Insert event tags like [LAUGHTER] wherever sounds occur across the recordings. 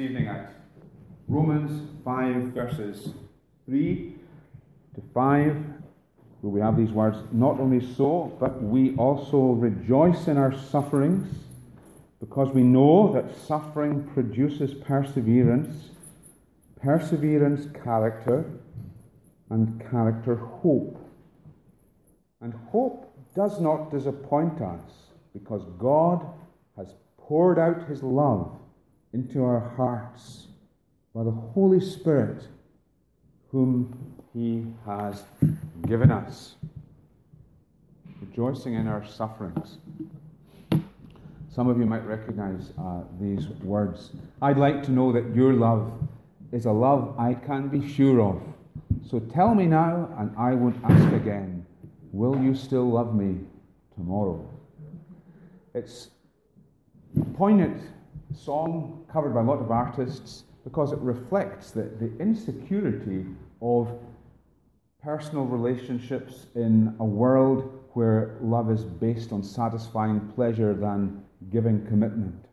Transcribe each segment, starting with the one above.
evening at Romans 5, verses 3 to 5, where we have these words Not only so, but we also rejoice in our sufferings, because we know that suffering produces perseverance, perseverance, character, and character, hope. And hope does not disappoint us, because God has poured out his love into our hearts by the Holy Spirit, whom he has given us. Rejoicing in our sufferings. Some of you might recognize uh, these words. I'd like to know that your love is a love I can be sure of. So tell me now, and I won't ask again. Will you still love me tomorrow? It's poignant song covered by a lot of artists because it reflects the, the insecurity of personal relationships in a world where love is based on satisfying pleasure than giving commitment.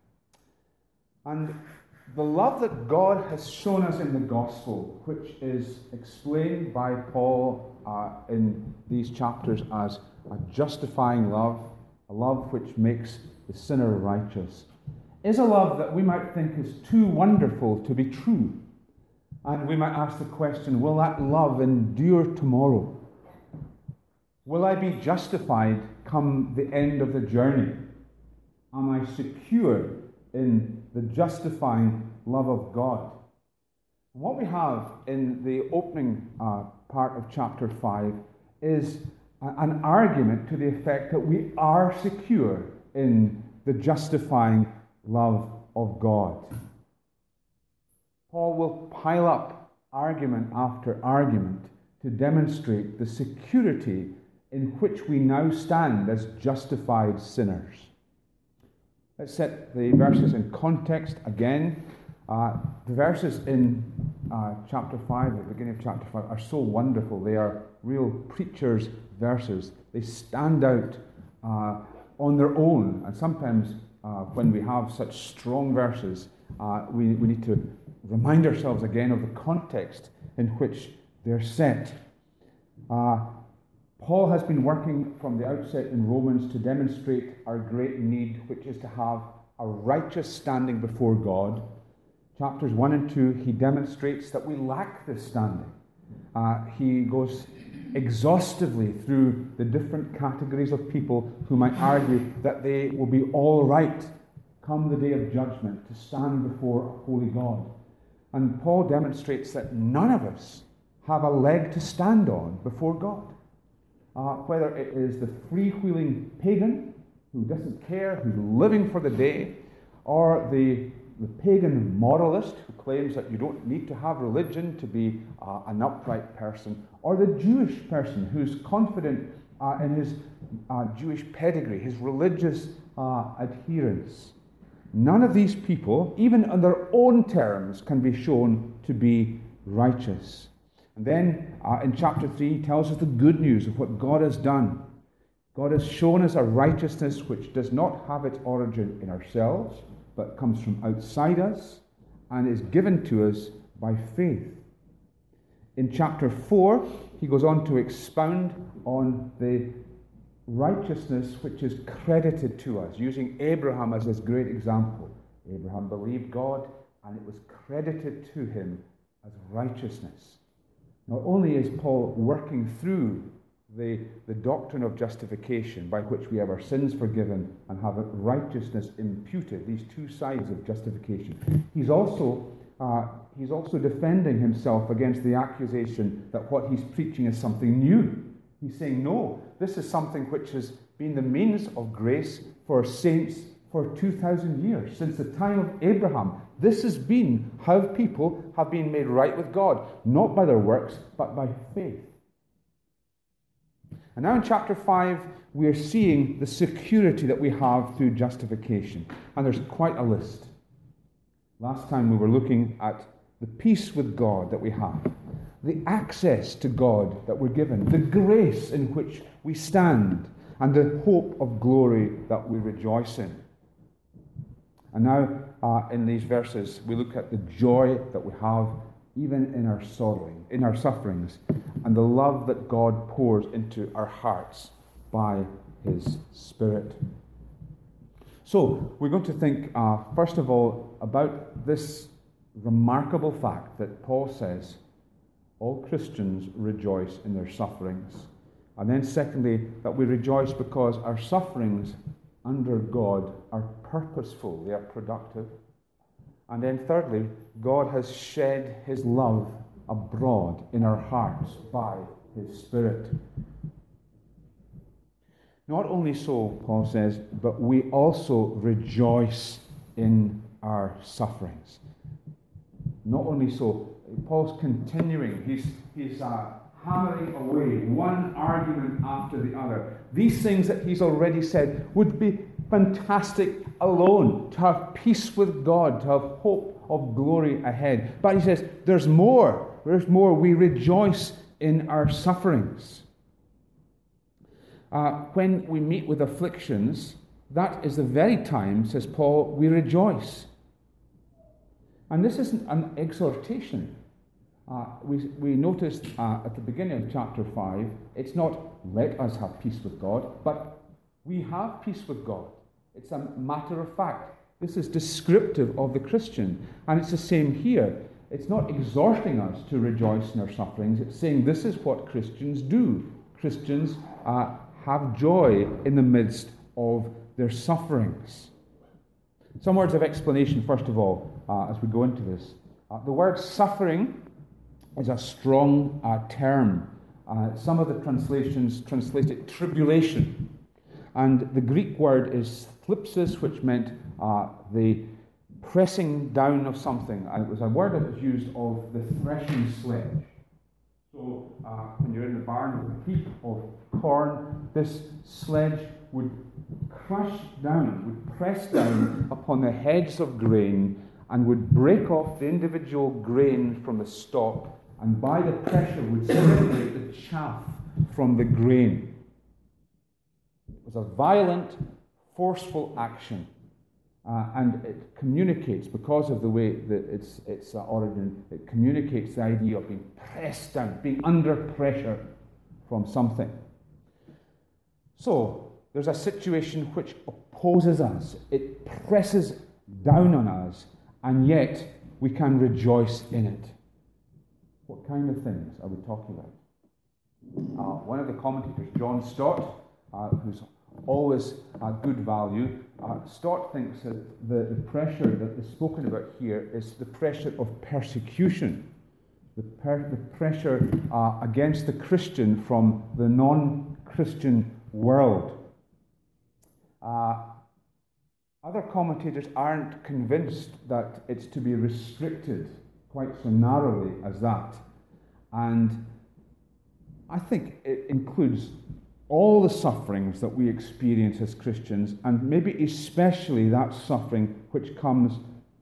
And the love that God has shown us in the gospel, which is explained by Paul uh, in these chapters as a justifying love, a love which makes the sinner righteous, is a love that we might think is too wonderful to be true. And we might ask the question will that love endure tomorrow? Will I be justified come the end of the journey? Am I secure in the justifying love of God? what we have in the opening uh, part of chapter 5 is an argument to the effect that we are secure in the justifying love of God. Paul will pile up argument after argument to demonstrate the security in which we now stand as justified sinners. Let's set the verses in context again. Uh, the verses in uh, chapter 5, at the beginning of chapter 5, are so wonderful. They are real preacher's verses. They stand out uh, on their own, and sometimes uh, when we have such strong verses, uh, we, we need to remind ourselves again of the context in which they're set. Uh, Paul has been working from the outset in Romans to demonstrate our great need, which is to have a righteous standing before God. Chapters 1 and 2, he demonstrates that we lack this standing. Uh, he goes exhaustively through the different categories of people who might argue that they will be all right come the day of judgment to stand before a holy God. And Paul demonstrates that none of us have a leg to stand on before God. Uh, whether it is the freewheeling pagan who doesn't care, who's living for the day, or the the pagan moralist who claims that you don't need to have religion to be uh, an upright person, or the Jewish person who's confident uh, in his uh, Jewish pedigree, his religious uh, adherence. None of these people, even on their own terms, can be shown to be righteous. And then uh, in chapter 3, he tells us the good news of what God has done. God has shown us a righteousness which does not have its origin in ourselves but comes from outside us and is given to us by faith. In chapter 4, he goes on to expound on the righteousness which is credited to us, using Abraham as his great example. Abraham believed God, and it was credited to him as righteousness. Not only is Paul working through the, the doctrine of justification by which we have our sins forgiven and have righteousness imputed, these two sides of justification. He's also, uh, he's also defending himself against the accusation that what he's preaching is something new. He's saying, no, this is something which has been the means of grace for saints for 2,000 years, since the time of Abraham. This has been how people have been made right with God, not by their works, but by faith. And now in chapter 5, we are seeing the security that we have through justification. And there's quite a list. Last time we were looking at the peace with God that we have, the access to God that we're given, the grace in which we stand, and the hope of glory that we rejoice in. And now, uh, in these verses, we look at the joy that we have even in our sorrowing, in our sufferings, and the love that God pours into our hearts by His Spirit. So, we're going to think, uh, first of all, about this remarkable fact that Paul says all Christians rejoice in their sufferings. And then, secondly, that we rejoice because our sufferings under God are purposeful, they are productive. And then, thirdly, God has shed his love abroad in our hearts by his Spirit. Not only so, Paul says, but we also rejoice in our sufferings. Not only so, Paul's continuing, he's, he's uh, hammering away one argument after the other. These things that he's already said would be fantastic alone to have peace with God, to have hope of glory ahead. But he says, there's more. There's more. We rejoice in our sufferings. Uh, when we meet with afflictions, that is the very time, says Paul, we rejoice. And this isn't an exhortation. Uh, we, we noticed uh, at the beginning of chapter 5, it's not let us have peace with God, but we have peace with God. It's a matter of fact. This is descriptive of the Christian. And it's the same here. It's not exhorting us to rejoice in our sufferings, it's saying this is what Christians do. Christians uh, have joy in the midst of their sufferings. Some words of explanation, first of all, uh, as we go into this. Uh, the word suffering is a strong uh, term. Uh, some of the translations translate it tribulation. And the Greek word is thlipsis, which meant uh, the pressing down of something. And it was a word that was used of the threshing sledge. So uh, when you're in the barn with a heap of corn, this sledge would crush down, would press down upon the heads of grain and would break off the individual grain from the stalk, and by the pressure would separate the chaff from the grain. It was a violent, forceful action. Uh, and it communicates, because of the way that its, its uh, origin, it communicates the idea of being pressed down, being under pressure from something. So, there's a situation which opposes us, it presses down on us, and yet we can rejoice in it. What kind of things are we talking about? Uh, one of the commentators, John Stott, uh, who's always a good value. Uh, Stott thinks that the, the pressure that is spoken about here is the pressure of persecution, the, per, the pressure uh, against the Christian from the non Christian world. Uh, other commentators aren't convinced that it's to be restricted quite so narrowly as that. And I think it includes all the sufferings that we experience as Christians, and maybe especially that suffering which comes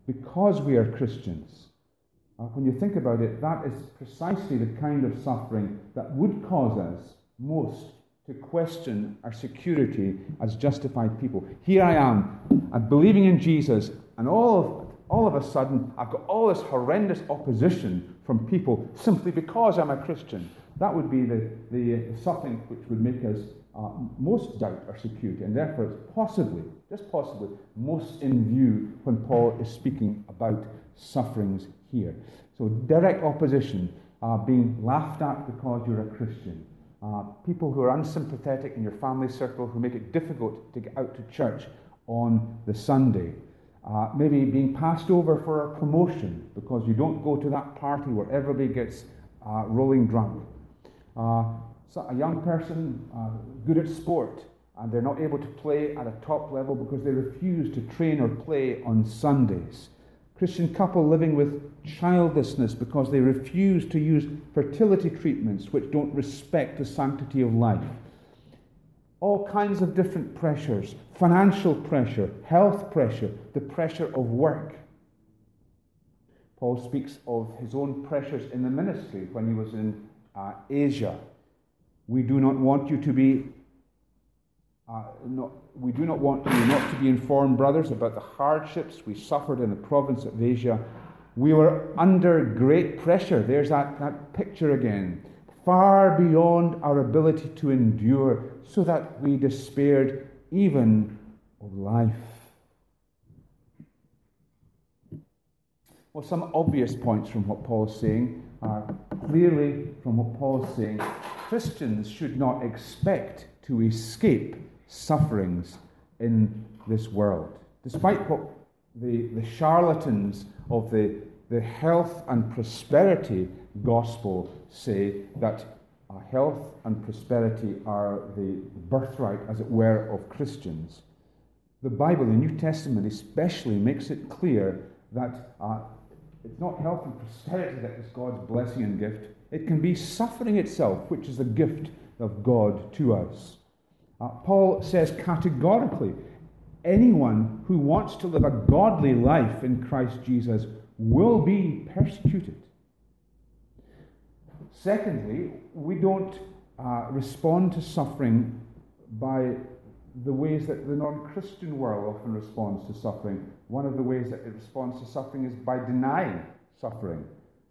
because we are Christians. Uh, when you think about it, that is precisely the kind of suffering that would cause us most to question our security as justified people. Here I am, I'm believing in Jesus, and all of, all of a sudden, I've got all this horrendous opposition from people simply because I'm a Christian. That would be the, the something which would make us uh, most doubt our security, and therefore it's possibly, just possibly, most in view when Paul is speaking about sufferings here. So, direct opposition, uh, being laughed at because you're a Christian, uh, people who are unsympathetic in your family circle who make it difficult to get out to church on the Sunday. Uh, maybe being passed over for a promotion because you don't go to that party where everybody gets uh, rolling drunk. Uh, so a young person uh, good at sport and they're not able to play at a top level because they refuse to train or play on Sundays. Christian couple living with childlessness because they refuse to use fertility treatments which don't respect the sanctity of life. All kinds of different pressures financial pressure, health pressure, the pressure of work. Paul speaks of his own pressures in the ministry when he was in uh, Asia. We do not want you to be uh, not, we do not want you not to be informed, brothers, about the hardships we suffered in the province of Asia. We were under great pressure. There's that, that picture again. Far beyond our ability to endure, so that we despaired even of life. Well, some obvious points from what Paul is saying are clearly from what Paul is saying Christians should not expect to escape sufferings in this world. Despite what the, the charlatans of the, the health and prosperity gospel say, that uh, health and prosperity are the birthright, as it were, of Christians. The Bible, the New Testament especially, makes it clear that uh, it's not health and prosperity that is God's blessing and gift. It can be suffering itself, which is a gift of God to us. Uh, Paul says categorically anyone who wants to live a godly life in Christ Jesus will be persecuted. Secondly, we don't uh, respond to suffering by the ways that the non Christian world often responds to suffering. One of the ways that it responds to suffering is by denying suffering.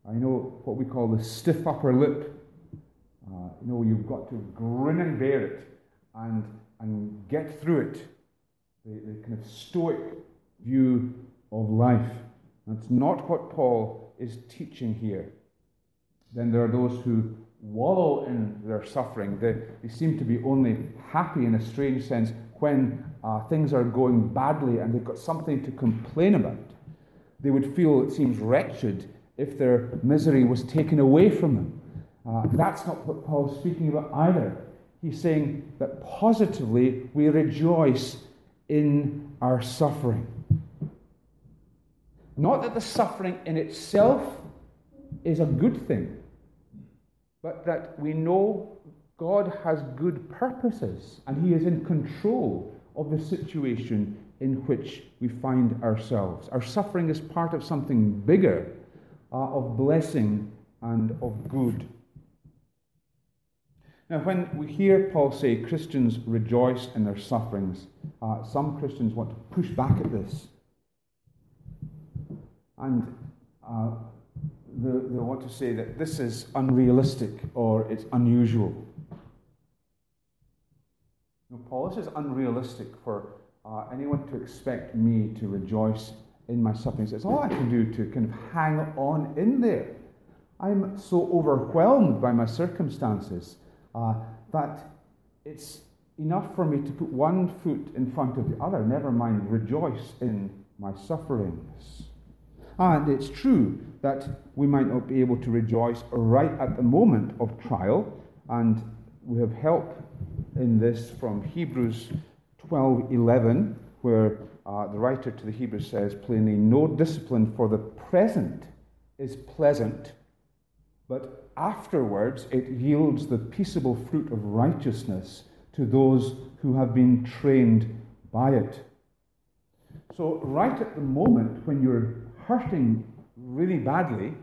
I know what we call the stiff upper lip. Uh, you know, you've got to grin and bear it and, and get through it. The, the kind of stoic view of life. That's not what Paul is teaching here. Then there are those who wallow in their suffering. They, they seem to be only happy in a strange sense when uh, things are going badly and they've got something to complain about. They would feel, it seems, wretched if their misery was taken away from them. Uh, that's not what Paul's speaking about either. He's saying that positively we rejoice in our suffering. Not that the suffering in itself is a good thing, but that we know God has good purposes and He is in control of the situation in which we find ourselves. Our suffering is part of something bigger, uh, of blessing and of good. Now, when we hear Paul say Christians rejoice in their sufferings, uh, some Christians want to push back at this. And uh, they, they want to say that this is unrealistic or it's unusual. No, Paul, this is unrealistic for uh, anyone to expect me to rejoice in my sufferings. It's all I can do to kind of hang on in there. I'm so overwhelmed by my circumstances uh, that it's enough for me to put one foot in front of the other, never mind rejoice in my sufferings. And it's true that we might not be able to rejoice right at the moment of trial, and we have help in this from Hebrews 12:11, where uh, the writer to the Hebrews says plainly, "No discipline for the present is pleasant, but afterwards it yields the peaceable fruit of righteousness to those who have been trained by it." So, right at the moment when you're hurting really badly,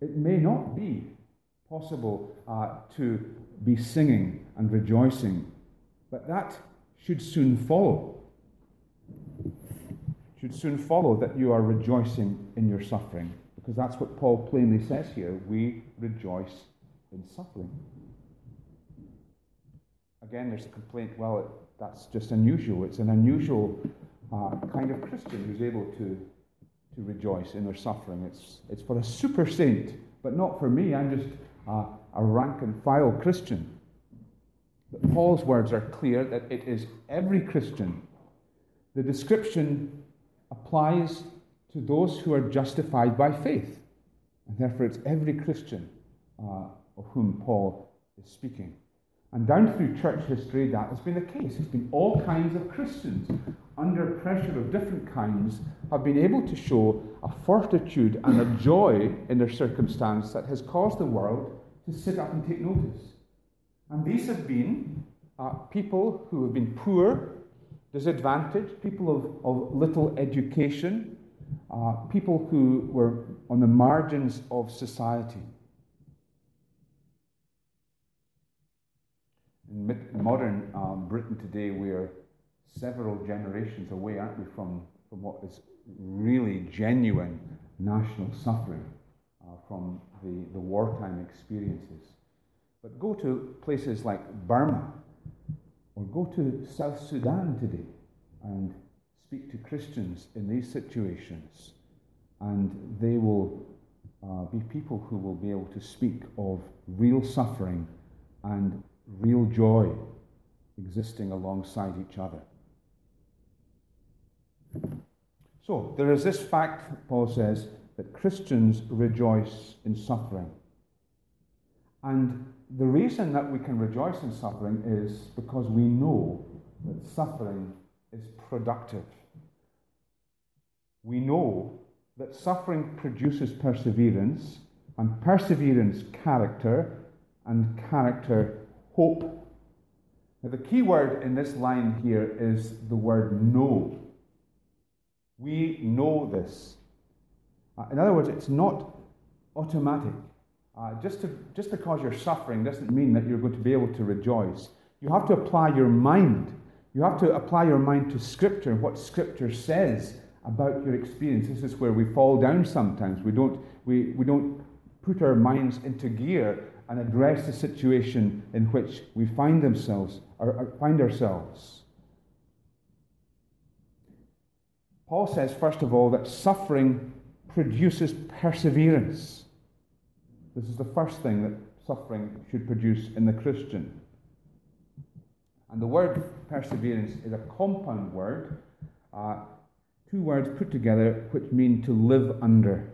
it may not be possible uh, to be singing and rejoicing, but that should soon follow. Should soon follow that you are rejoicing in your suffering, because that's what Paul plainly says here. We rejoice in suffering. Again, there's a complaint well, that's just unusual. It's an unusual uh, kind of Christian who's able to to rejoice in their suffering. It's, it's for a super saint, but not for me. I'm just uh, a rank and file Christian. But Paul's words are clear that it is every Christian. The description applies to those who are justified by faith. And therefore, it's every Christian uh, of whom Paul is speaking. And down through church history, that has been the case. It's been all kinds of Christians under pressure of different kinds have been able to show a fortitude and a joy in their circumstance that has caused the world to sit up and take notice. And these have been uh, people who have been poor, disadvantaged, people of, of little education, uh, people who were on the margins of society. in modern um, Britain today, we're several generations away, aren't we, from, from what is really genuine national suffering uh, from the, the wartime experiences. But go to places like Burma or go to South Sudan today and speak to Christians in these situations, and they will uh, be people who will be able to speak of real suffering and real joy existing alongside each other. So, there is this fact, Paul says, that Christians rejoice in suffering. And the reason that we can rejoice in suffering is because we know that suffering is productive. We know that suffering produces perseverance, and perseverance, character, and character, hope. Now, the key word in this line here is the word know. We know this. Uh, in other words, it's not automatic. Uh, just, to, just because you're suffering doesn't mean that you're going to be able to rejoice. You have to apply your mind. You have to apply your mind to Scripture and what Scripture says about your experience. This is where we fall down sometimes. We don't, we, we don't put our minds into gear and address the situation in which we find themselves or, or find ourselves. Paul says, first of all, that suffering produces perseverance. This is the first thing that suffering should produce in the Christian. And the word perseverance is a compound word, uh, two words put together which mean to live under.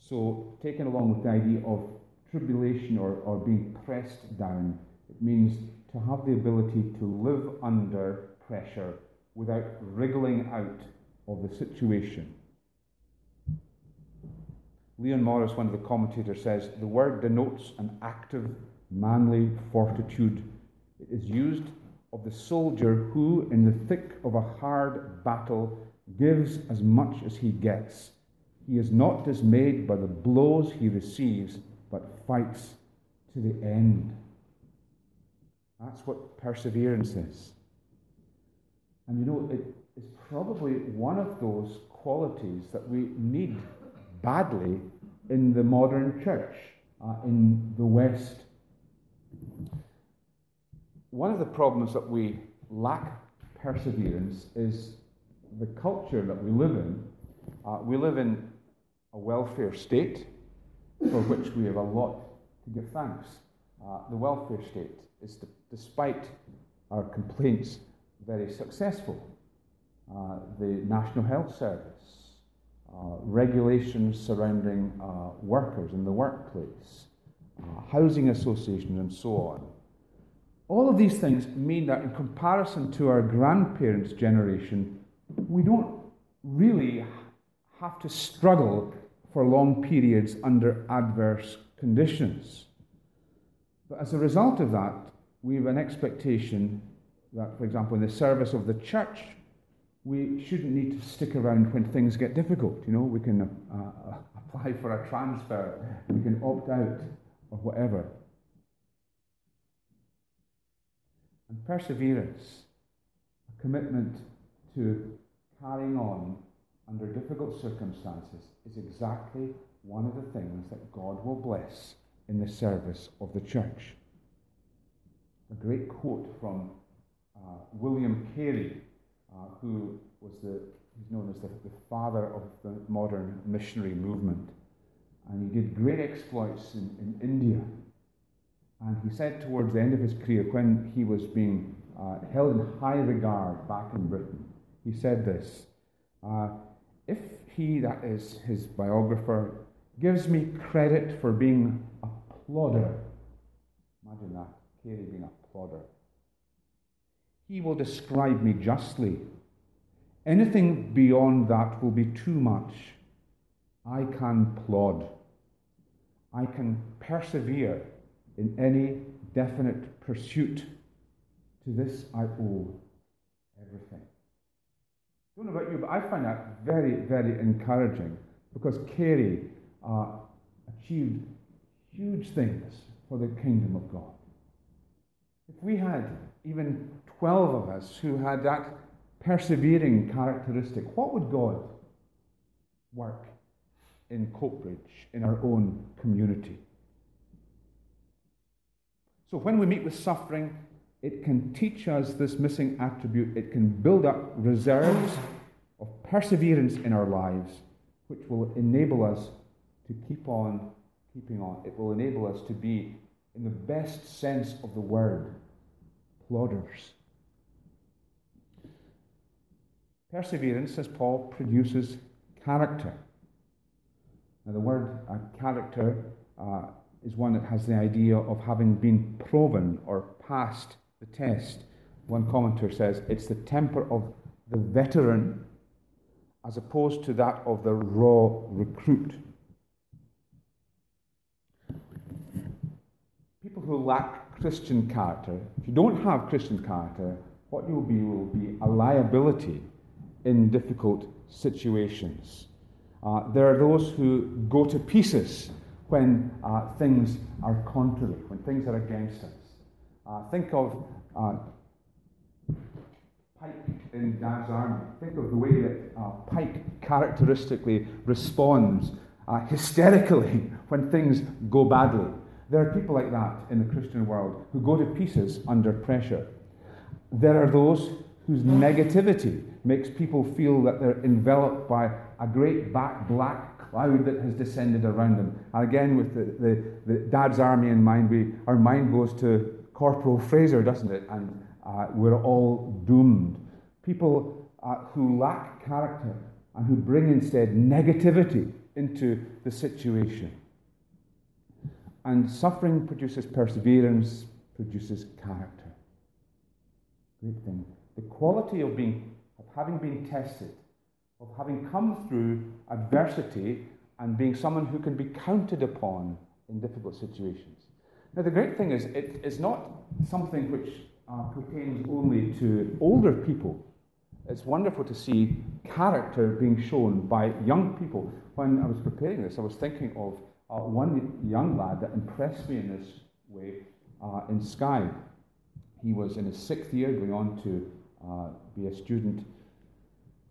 So, taken along with the idea of tribulation or, or being pressed down, it means to have the ability to live under pressure without wriggling out of the situation. Leon Morris, one of the commentators, says the word denotes an active, manly fortitude. It is used of the soldier who, in the thick of a hard battle, gives as much as he gets. He is not dismayed by the blows he receives, but fights to the end. That's what perseverance is. And you know, it is probably one of those qualities that we need badly in the modern church uh, in the West. One of the problems that we lack perseverance is the culture that we live in. Uh, we live in a welfare state for which we have a lot to give thanks. Uh, the welfare state is, despite our complaints, very successful. Uh, the National Health Service uh, regulations surrounding uh, workers in the workplace, uh, housing associations, and so on. All of these things mean that, in comparison to our grandparents' generation, we don't really have to struggle for long periods under adverse conditions. But as a result of that, we have an expectation that, for example, in the service of the church, we shouldn't need to stick around when things get difficult. You know, we can uh, uh, apply for a transfer, we can opt out, or whatever. And perseverance, a commitment to carrying on under difficult circumstances, is exactly one of the things that God will bless in the service of the church. A great quote from uh, William Carey uh, who was the, he's known as the, the father of the modern missionary movement. And he did great exploits in, in India. And he said towards the end of his career, when he was being uh, held in high regard back in Britain, he said this uh, If he, that is his biographer, gives me credit for being a plodder, imagine that, Carey being a plodder, he will describe me justly. Anything beyond that will be too much. I can plod. I can persevere in any definite pursuit. To this I owe everything. I don't know about you, but I find that very, very encouraging because Carey uh, achieved huge things for the kingdom of God. If we had even 12 of us who had that persevering characteristic, what would God work in Coatbridge, in our own community? So when we meet with suffering, it can teach us this missing attribute. It can build up reserves of perseverance in our lives, which will enable us to keep on keeping on. It will enable us to be, in the best sense of the word, plodders. Perseverance, says Paul, produces character. Now, the word uh, character uh, is one that has the idea of having been proven or passed the test. One commentator says it's the temper of the veteran as opposed to that of the raw recruit. People who lack Christian character, if you don't have Christian character, what you'll be will be a liability in difficult situations. Uh, there are those who go to pieces when uh, things are contrary, when things are against us. Uh, think of uh, Pike in Dad's Army. Think of the way that uh, Pike characteristically responds uh, hysterically [LAUGHS] when things go badly. There are people like that in the Christian world who go to pieces under pressure. There are those whose negativity makes people feel that they're enveloped by a great black cloud that has descended around them. And again, with the, the, the Dad's Army in mind, we, our mind goes to Corporal Frazer, doesn't it? And uh, we're all doomed. People uh, who lack character and who bring instead negativity into the situation. And suffering produces perseverance, produces character. Great thing. The quality of being, of having been tested, of having come through adversity and being someone who can be counted upon in difficult situations. Now, the great thing is, it is not something which uh, pertains only to older people. It's wonderful to see character being shown by young people. When I was preparing this, I was thinking of uh, one young lad that impressed me in this way uh, in Skye. He was in his sixth year, going on to uh, be a student.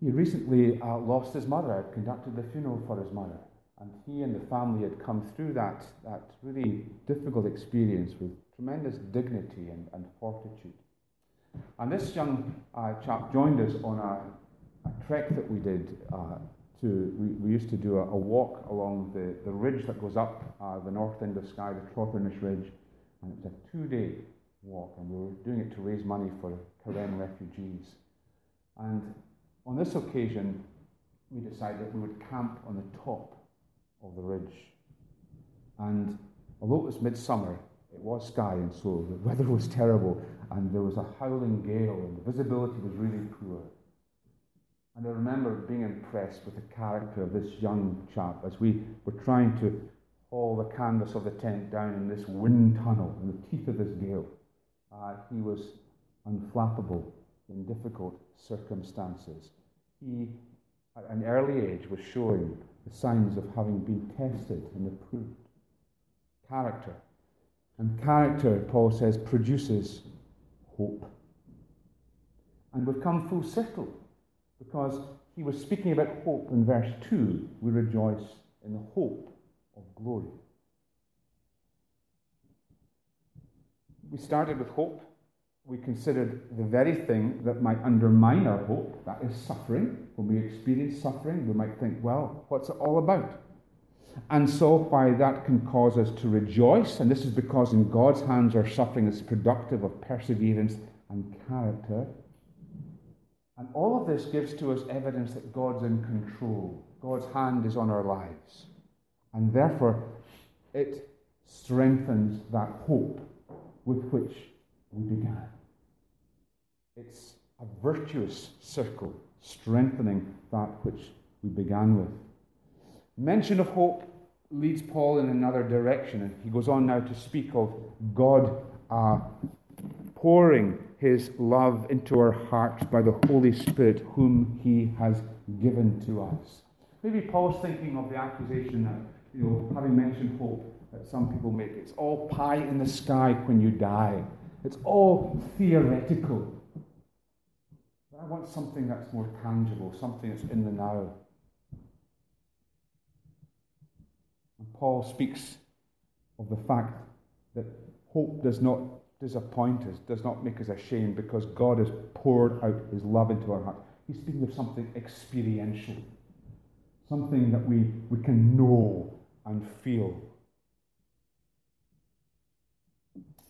He recently uh, lost his mother. I conducted the funeral for his mother. And he and the family had come through that, that really difficult experience with tremendous dignity and, and fortitude. And this young uh, chap joined us on a, a trek that we did. Uh, to, we, we, used to do a, a, walk along the, the ridge that goes up uh, the north end of Skye, the Trotternish Ridge. And it was a two day walk, and we were doing it to raise money for Karen refugees. And on this occasion, we decided that we would camp on the top of the ridge. And although it was midsummer, it was Skye and so the weather [LAUGHS] was terrible, and there was a howling gale, and the visibility was really poor. And I remember being impressed with the character of this young chap as we were trying to haul the canvas of the tent down in this wind tunnel in the teeth of this gale. Uh, he was unflappable in difficult circumstances. He, at an early age, was showing the signs of having been tested and approved. Character. And character, Paul says, produces hope. And we've come full circle because he was speaking about hope in verse 2. We rejoice in the hope of glory. We started with hope we considered the very thing that might undermine our hope, that is suffering. When we experience suffering, we might think, well, what's it all about? And so, why that can cause us to rejoice, and this is because in God's hands our suffering is productive of perseverance and character. And all of this gives to us evidence that God's in control. God's hand is on our lives. And therefore, it strengthens that hope with which we began. It's a virtuous circle, strengthening that which we began with. Mention of hope leads Paul in another direction, and he goes on now to speak of God uh, pouring his love into our hearts by the Holy Spirit, whom he has given to us. Maybe Paul's thinking of the accusation that, you know, having mentioned hope, that some people make. It's all pie in the sky when you die. It's all theoretical. But I want something that's more tangible, something that's in the now. And Paul speaks of the fact that hope does not disappoint us, does not make us ashamed, because God has poured out his love into our hearts. He's speaking of something experiential, something that we, we can know and feel.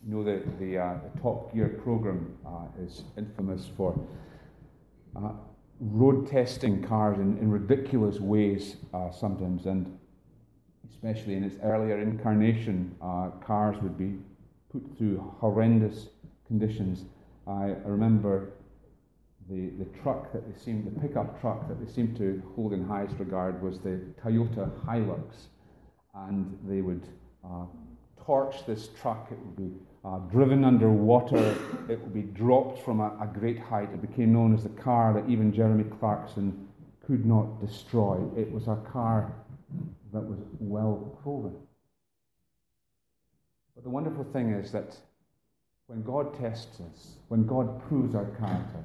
You know, the, the, uh, the Top Gear program uh, is infamous for uh, road testing cars in, in ridiculous ways uh, sometimes, and especially in its earlier incarnation, cars would be put through horrendous conditions. I, I remember the, the truck that they seemed, the pickup truck that they seemed to hold in highest regard was the Toyota Hilux. And they would uh, torch this truck. It would be uh, driven underwater. It would be dropped from a, a, great height. It became known as the car that even Jeremy Clarkson could not destroy. It was a car that was well proven. But the wonderful thing is that when God tests us, when God proves our character,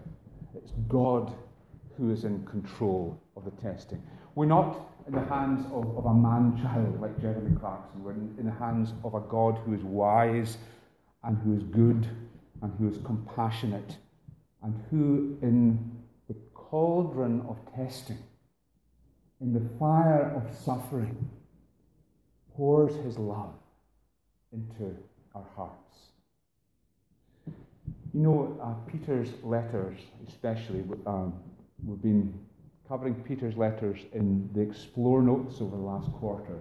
it's God who is in control of the testing. We're not in the hands of, of a man child like Jeremy Clarkson. We're in, in the hands of a God who is wise and who is good and who is compassionate and who, in the cauldron of testing, in the fire of suffering, pours his love into our hearts. You know, uh, Peter's letters, especially, um, we've been covering Peter's letters in the Explore notes over the last quarter.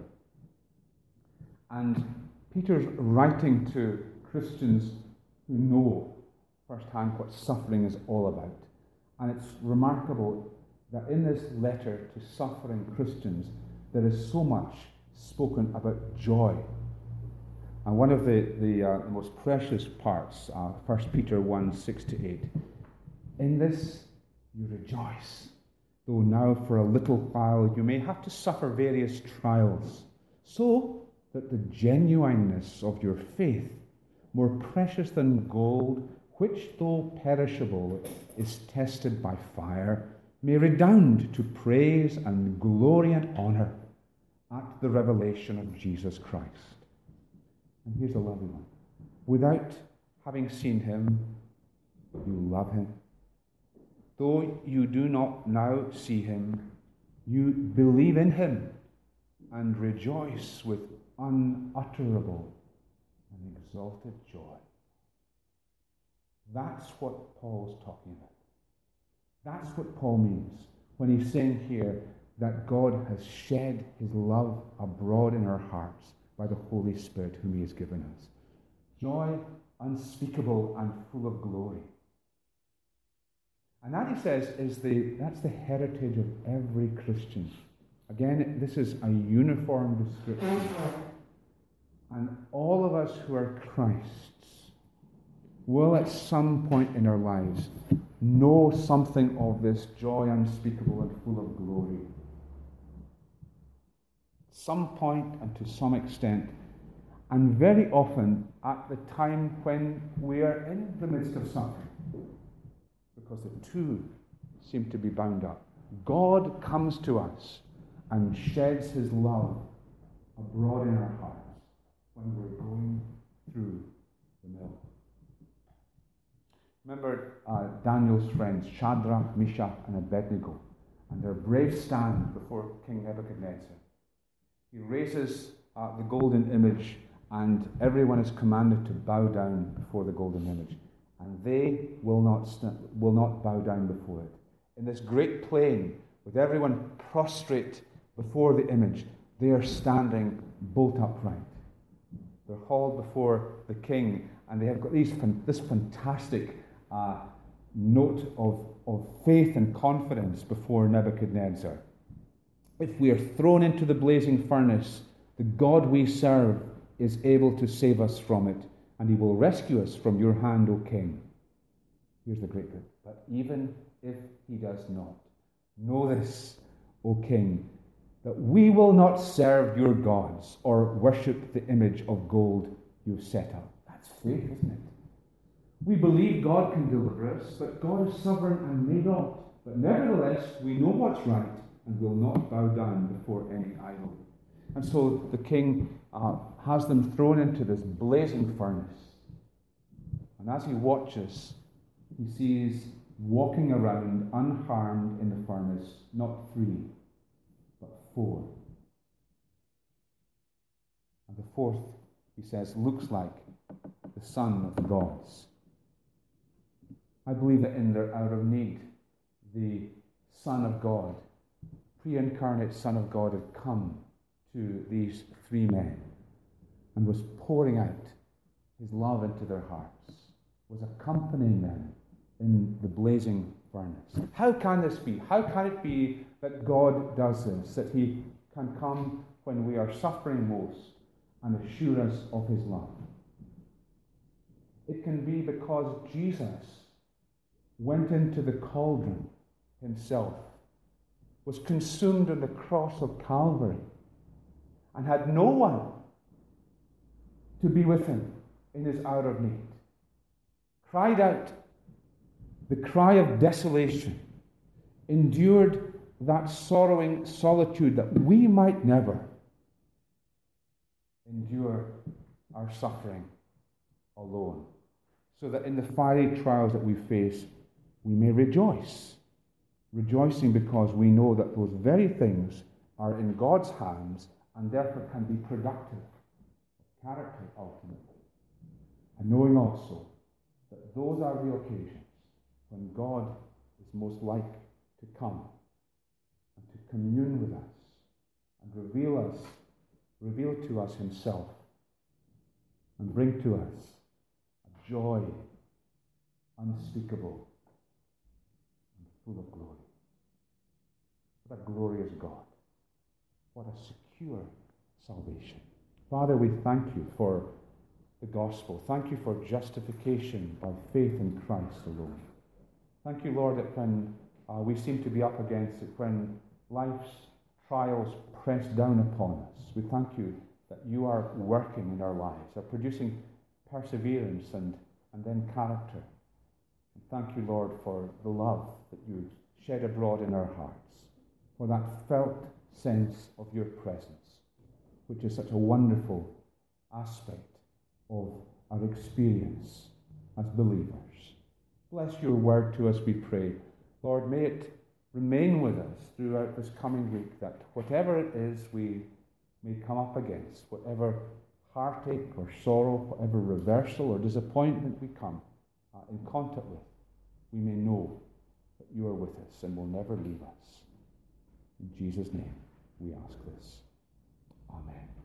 And Peter's writing to Christians who know firsthand what suffering is all about. And it's remarkable that in this letter to suffering Christians, there is so much spoken about joy and one of the, the, uh, the most precious parts, uh, 1 Peter 1 6 to 8. In this you rejoice, though now for a little while you may have to suffer various trials, so that the genuineness of your faith, more precious than gold, which though perishable is tested by fire, may redound to praise and glory and honour at the revelation of Jesus Christ and here's a lovely one. Without having seen him, you love him. Though you do not now see him, you believe in him and rejoice with unutterable and exalted joy. That's what Paul's talking about. That's what Paul means when he's saying here that God has shed his love abroad in our hearts by the Holy Spirit whom He has given us. Joy unspeakable and full of glory. And that, he says, is the, that's the heritage of every Christian. Again, this is a uniform description. And all of us who are Christ's will at some point in our lives know something of this joy unspeakable and full of glory some point and to some extent, and very often at the time when we are in the midst of suffering, because the two seem to be bound up. God comes to us and sheds his love abroad in our hearts when we're going through the mill. Remember uh, Daniel's friends, Shadrach, Meshach, and Abednego, and their brave stand before King Nebuchadnezzar. He raises uh, the golden image, and everyone is commanded to bow down before the golden image. And they will not, st- will not bow down before it. In this great plain, with everyone prostrate before the image, they are standing bolt upright. They're hauled before the king, and they have got these, this fantastic uh, note of, of faith and confidence before Nebuchadnezzar. If we are thrown into the blazing furnace, the God we serve is able to save us from it, and he will rescue us from your hand, O king. Here's the great bit. But even if he does not, know this, O king, that we will not serve your gods or worship the image of gold you've set up. That's faith, isn't it? We believe God can deliver us, but God is sovereign and may not. But nevertheless, we know what's right and will not bow down before any idol. And so the king uh, has them thrown into this blazing furnace. And as he watches, he sees walking around unharmed in the furnace not three, but four. And the fourth, he says, looks like the Son of the gods. I believe that in their hour of need, the Son of God, pre incarnate Son of God, had come to these three men and was pouring out his love into their hearts, was accompanying them in the blazing furnace. How can this be? How can it be that God does this, that he can come when we are suffering most and assure us of his love? It can be because Jesus went into the cauldron himself, was consumed on the cross of Calvary, and had no one to be with him in his hour of need, cried out the cry of desolation, endured that sorrowing solitude that we might never endure our suffering alone, so that in the fiery trials that we face, we may rejoice. Rejoicing because we know that those very things are in God's hands and therefore can be productive character ultimately. And knowing also that those are the occasions when God is most like to come and to commune with us and reveal us, reveal to us himself and bring to us a joy unspeakable and full of glory. What a glorious God. What a secure salvation. Father, we thank you for the gospel. Thank you for justification by faith in Christ alone. Thank you, Lord, that when uh, we seem to be up against it, when life's trials press down upon us, we thank you that you are working in our lives, are producing perseverance and, and then character. And thank you, Lord, for the love that you shed abroad in our hearts, for that felt sense of your presence, which is such a wonderful aspect of our experience as believers. Bless your word to us, we pray. Lord, may it remain with us throughout this coming week, that whatever it is we may come up against, whatever heartache or sorrow, whatever reversal or disappointment we come uh, in contact with, we may know that you are with us and will never leave us. In Jesus' name, we ask this. Amen.